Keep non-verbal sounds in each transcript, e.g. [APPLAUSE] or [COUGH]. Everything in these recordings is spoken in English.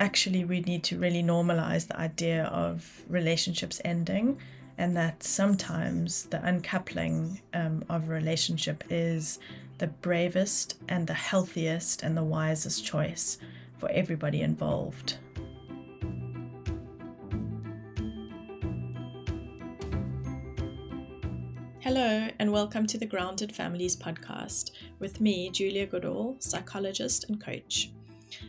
actually we need to really normalize the idea of relationships ending and that sometimes the uncoupling um, of a relationship is the bravest and the healthiest and the wisest choice for everybody involved. Hello, and welcome to the Grounded Families podcast with me, Julia Goodall, psychologist and coach.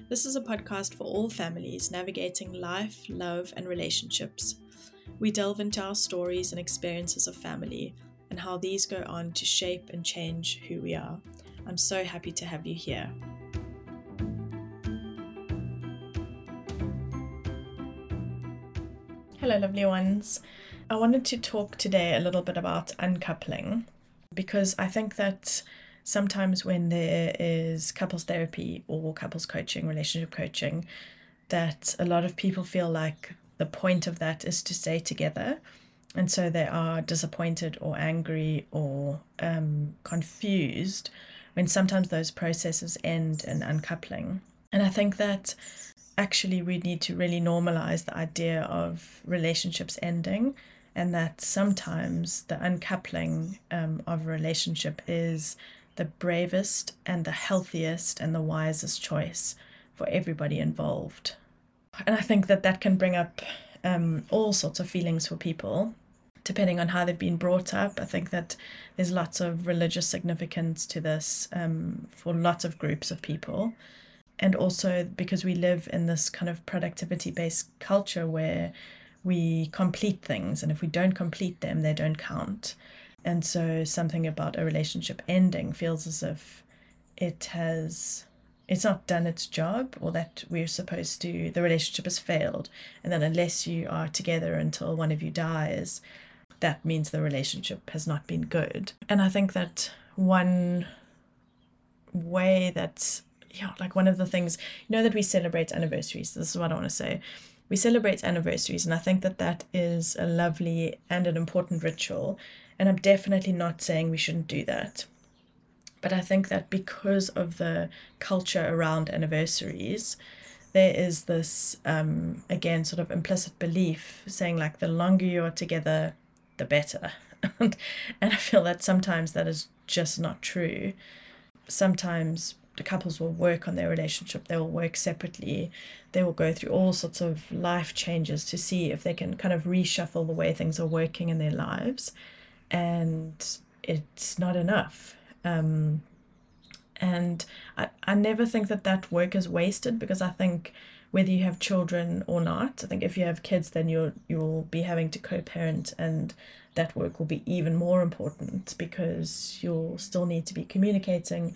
This is a podcast for all families navigating life, love, and relationships. We delve into our stories and experiences of family and how these go on to shape and change who we are. I'm so happy to have you here. Hello, lovely ones. I wanted to talk today a little bit about uncoupling because I think that sometimes when there is couples therapy or couples coaching, relationship coaching, that a lot of people feel like the point of that is to stay together. And so they are disappointed or angry or um, confused when sometimes those processes end in uncoupling. And I think that actually we need to really normalize the idea of relationships ending and that sometimes the uncoupling um, of a relationship is the bravest and the healthiest and the wisest choice for everybody involved. And I think that that can bring up um, all sorts of feelings for people, depending on how they've been brought up. I think that there's lots of religious significance to this um, for lots of groups of people. And also because we live in this kind of productivity based culture where we complete things, and if we don't complete them, they don't count. And so something about a relationship ending feels as if it has it's not done its job or that we're supposed to the relationship has failed. And then unless you are together until one of you dies that means the relationship has not been good. And i think that one way that yeah like one of the things you know that we celebrate anniversaries? This is what i want to say. We celebrate anniversaries and i think that that is a lovely and an important ritual and i'm definitely not saying we shouldn't do that but I think that because of the culture around anniversaries, there is this, um, again, sort of implicit belief saying, like, the longer you are together, the better. [LAUGHS] and, and I feel that sometimes that is just not true. Sometimes the couples will work on their relationship, they will work separately, they will go through all sorts of life changes to see if they can kind of reshuffle the way things are working in their lives. And it's not enough um, and I, I never think that that work is wasted because I think whether you have children or not, I think if you have kids, then you'll you'll be having to co-parent, and that work will be even more important because you'll still need to be communicating.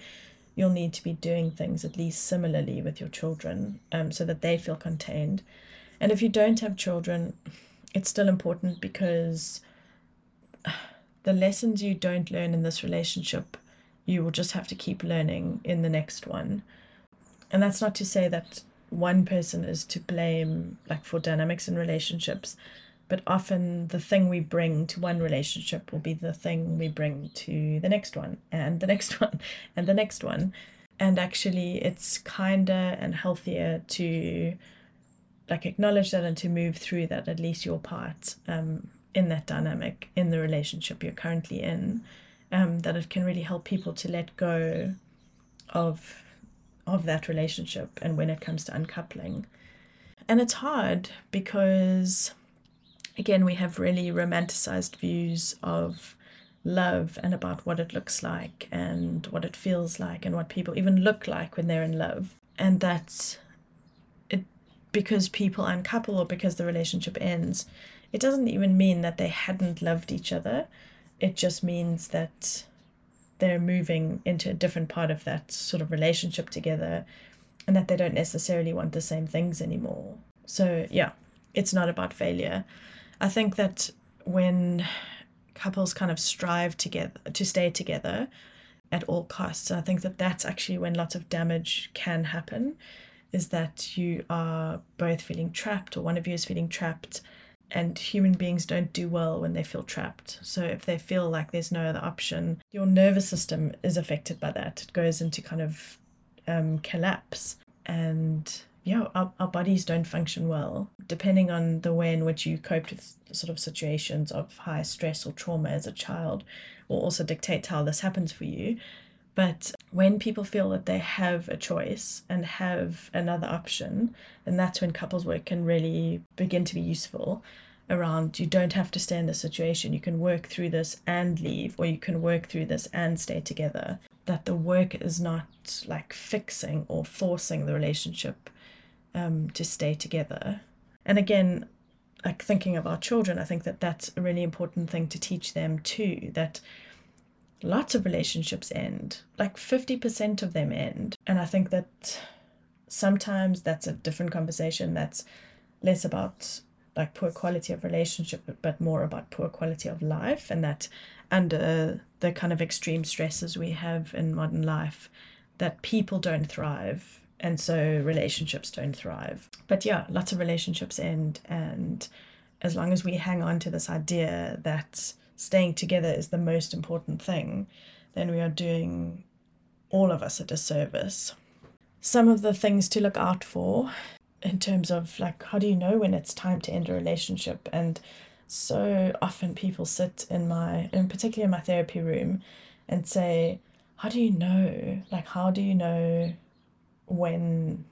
You'll need to be doing things at least similarly with your children, um, so that they feel contained. And if you don't have children, it's still important because the lessons you don't learn in this relationship you will just have to keep learning in the next one. And that's not to say that one person is to blame, like for dynamics in relationships, but often the thing we bring to one relationship will be the thing we bring to the next one, and the next [LAUGHS] one, and the next one. And actually, it's kinder and healthier to like acknowledge that and to move through that, at least your part um, in that dynamic in the relationship you're currently in um, that it can really help people to let go of of that relationship and when it comes to uncoupling. And it's hard because again we have really romanticized views of love and about what it looks like and what it feels like and what people even look like when they're in love. And that it because people uncouple or because the relationship ends, it doesn't even mean that they hadn't loved each other it just means that they're moving into a different part of that sort of relationship together and that they don't necessarily want the same things anymore. So, yeah, it's not about failure. I think that when couples kind of strive together to stay together at all costs, I think that that's actually when lots of damage can happen is that you are both feeling trapped or one of you is feeling trapped and human beings don't do well when they feel trapped. So if they feel like there's no other option, your nervous system is affected by that. It goes into kind of um, collapse, and yeah, our, our bodies don't function well. Depending on the way in which you coped with sort of situations of high stress or trauma as a child, will also dictate how this happens for you. But when people feel that they have a choice and have another option, then that's when couples work can really begin to be useful around you don't have to stay in this situation. You can work through this and leave, or you can work through this and stay together. That the work is not like fixing or forcing the relationship um, to stay together. And again, like thinking of our children, I think that that's a really important thing to teach them too. That lots of relationships end, like 50% of them end. And I think that sometimes that's a different conversation that's less about like poor quality of relationship, but more about poor quality of life. And that under the kind of extreme stresses we have in modern life, that people don't thrive. And so relationships don't thrive. But yeah, lots of relationships end. And as long as we hang on to this idea that staying together is the most important thing, then we are doing all of us a disservice. Some of the things to look out for in terms of like, how do you know when it's time to end a relationship? And so often people sit in my, in particular in my therapy room, and say, how do you know? Like, how do you know when,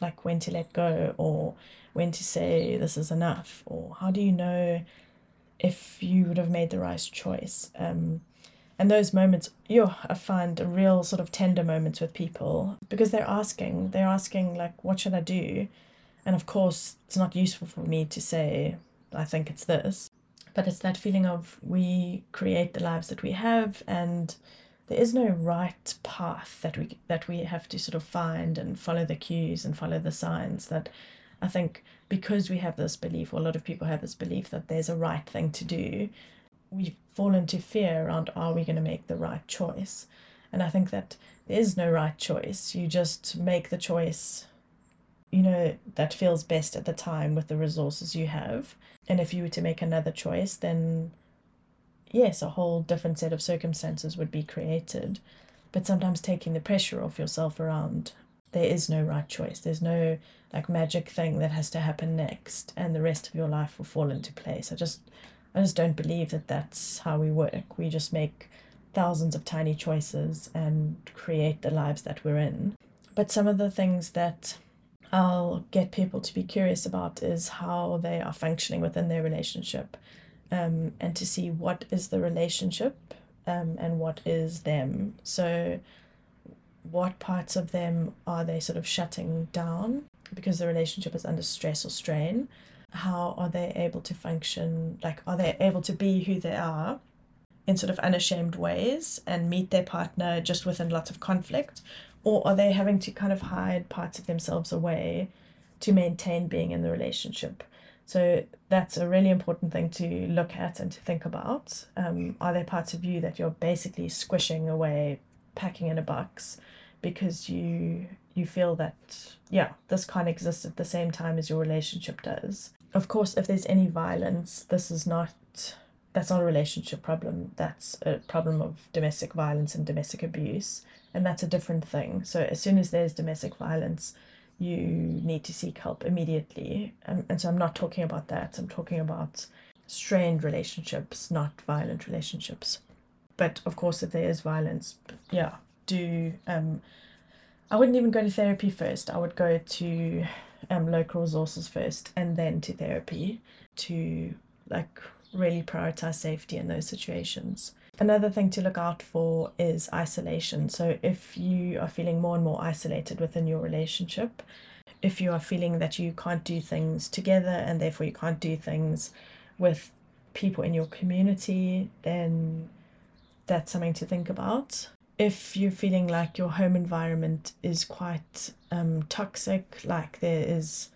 like, when to let go or when to say this is enough? Or how do you know if you would have made the right choice. Um, and those moments, you I find a real sort of tender moments with people because they're asking, they're asking like, what should I do? And of course, it's not useful for me to say, I think it's this, but it's that feeling of we create the lives that we have, and there is no right path that we that we have to sort of find and follow the cues and follow the signs that I think because we have this belief, or a lot of people have this belief that there's a right thing to do, we fall into fear around are we going to make the right choice? And I think that there is no right choice. You just make the choice, you know, that feels best at the time with the resources you have. And if you were to make another choice, then yes, a whole different set of circumstances would be created. But sometimes taking the pressure off yourself around there is no right choice. There's no like magic thing that has to happen next and the rest of your life will fall into place. I just I just don't believe that that's how we work. We just make thousands of tiny choices and create the lives that we're in. But some of the things that I'll get people to be curious about is how they are functioning within their relationship um, and to see what is the relationship um, and what is them. So what parts of them are they sort of shutting down because the relationship is under stress or strain? How are they able to function? Like, are they able to be who they are in sort of unashamed ways and meet their partner just within lots of conflict? Or are they having to kind of hide parts of themselves away to maintain being in the relationship? So that's a really important thing to look at and to think about. Um, are there parts of you that you're basically squishing away, packing in a box, because you you feel that yeah this can't exist at the same time as your relationship does. Of course if there's any violence this is not that's not a relationship problem. That's a problem of domestic violence and domestic abuse and that's a different thing. So as soon as there's domestic violence you need to seek help immediately. And, and so i'm not talking about that. I'm talking about strained relationships not violent relationships but of course if there is violence yeah do um I wouldn't even go to therapy first. I would go to um local resources first and then to therapy to like really prioritize safety in those situations. Another thing to look out for is isolation. So if you are feeling more and more isolated within your relationship, if you are feeling that you can't do things together and therefore you can't do things with people in your community, then that's something to think about if you're feeling like your home environment is quite um, toxic, like there is,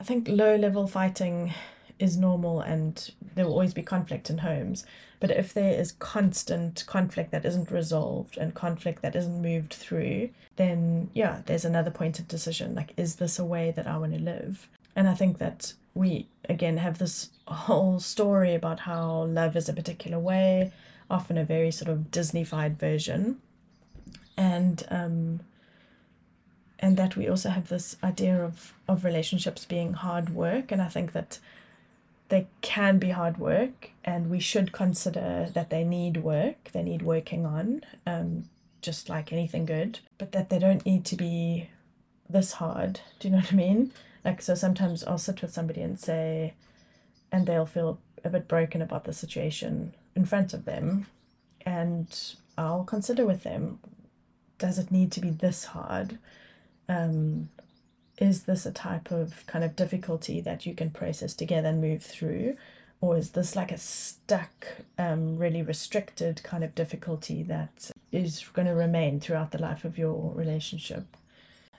I think low level fighting is normal and there will always be conflict in homes. But if there is constant conflict that isn't resolved and conflict that isn't moved through, then yeah, there's another point of decision. Like, is this a way that I want to live? And I think that we, again, have this whole story about how love is a particular way often a very sort of Disneyfied version. And um, and that we also have this idea of of relationships being hard work. And i think that they can be hard work and we should consider that they need work they need working on um, just like anything good but that they don't need to be this hard. Do you know what i mean? Like so sometimes i'll sit with somebody and say and they'll feel a bit broken about the situation in front of them and i'll consider with them does it need to be this hard um, is this a type of kind of difficulty that you can process together and move through? Or is this like a stuck, um, really restricted kind of difficulty that is going to remain throughout the life of your relationship?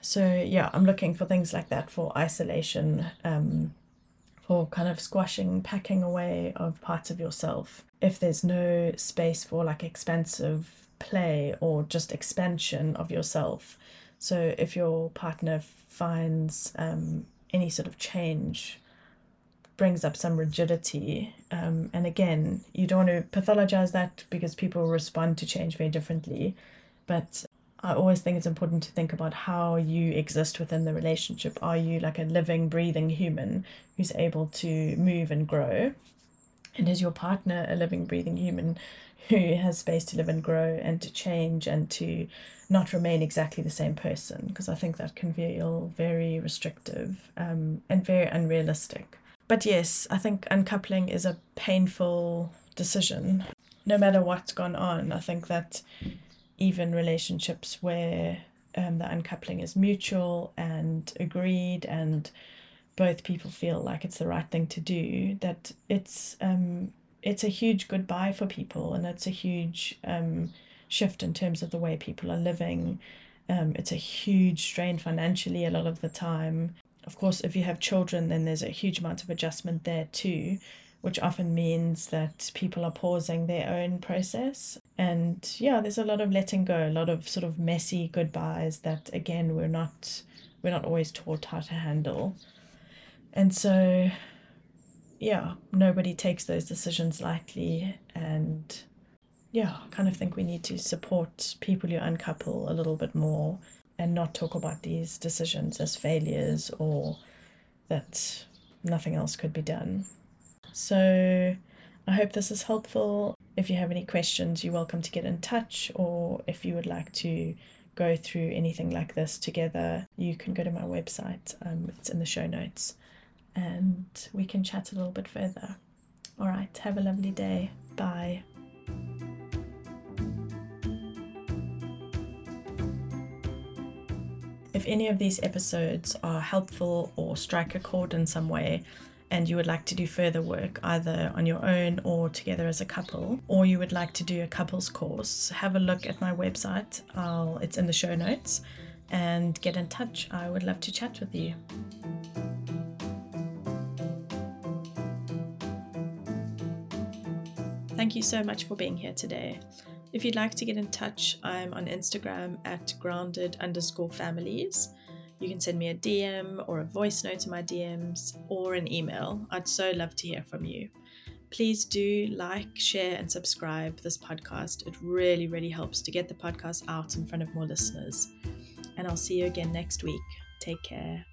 So, yeah, I'm looking for things like that for isolation, um, for kind of squashing, packing away of parts of yourself. If there's no space for like expansive play or just expansion of yourself, so if your partner finds um, any sort of change brings up some rigidity, um, and again, you don't want to pathologize that because people respond to change very differently, but I always think it's important to think about how you exist within the relationship. Are you like a living, breathing human who's able to move and grow? And is your partner a living, breathing human who has space to live and grow and to change and to not remain exactly the same person because I think that can feel very restrictive um, and very unrealistic. But yes, I think uncoupling is a painful decision. No matter what's gone on, I think that even relationships where um, the uncoupling is mutual and agreed and both people feel like it's the right thing to do, that it's um, it's a huge goodbye for people and it's a huge um, shift in terms of the way people are living. Um, it's a huge strain financially a lot of the time. Of course, if you have children, then there's a huge amount of adjustment there too, which often means that people are pausing their own process. And yeah, there's a lot of letting go, a lot of sort of messy goodbyes that again we're not we're not always taught how to handle. And so yeah, nobody takes those decisions lightly. And yeah, I kind of think we need to support people who uncouple a little bit more and not talk about these decisions as failures or that nothing else could be done. So I hope this is helpful. If you have any questions, you're welcome to get in touch, or if you would like to go through anything like this together, you can go to my website. Um, it's in the show notes and we can chat a little bit further. All right, have a lovely day. Bye. If any of these episodes are helpful or strike a chord in some way, and you would like to do further work either on your own or together as a couple, or you would like to do a couples course, have a look at my website. I'll, it's in the show notes and get in touch. I would love to chat with you. Thank you so much for being here today. If you'd like to get in touch, I'm on Instagram at grounded underscore families. You can send me a DM or a voice note to my DMs or an email. I'd so love to hear from you. Please do like, share, and subscribe this podcast. It really, really helps to get the podcast out in front of more listeners. And I'll see you again next week. Take care.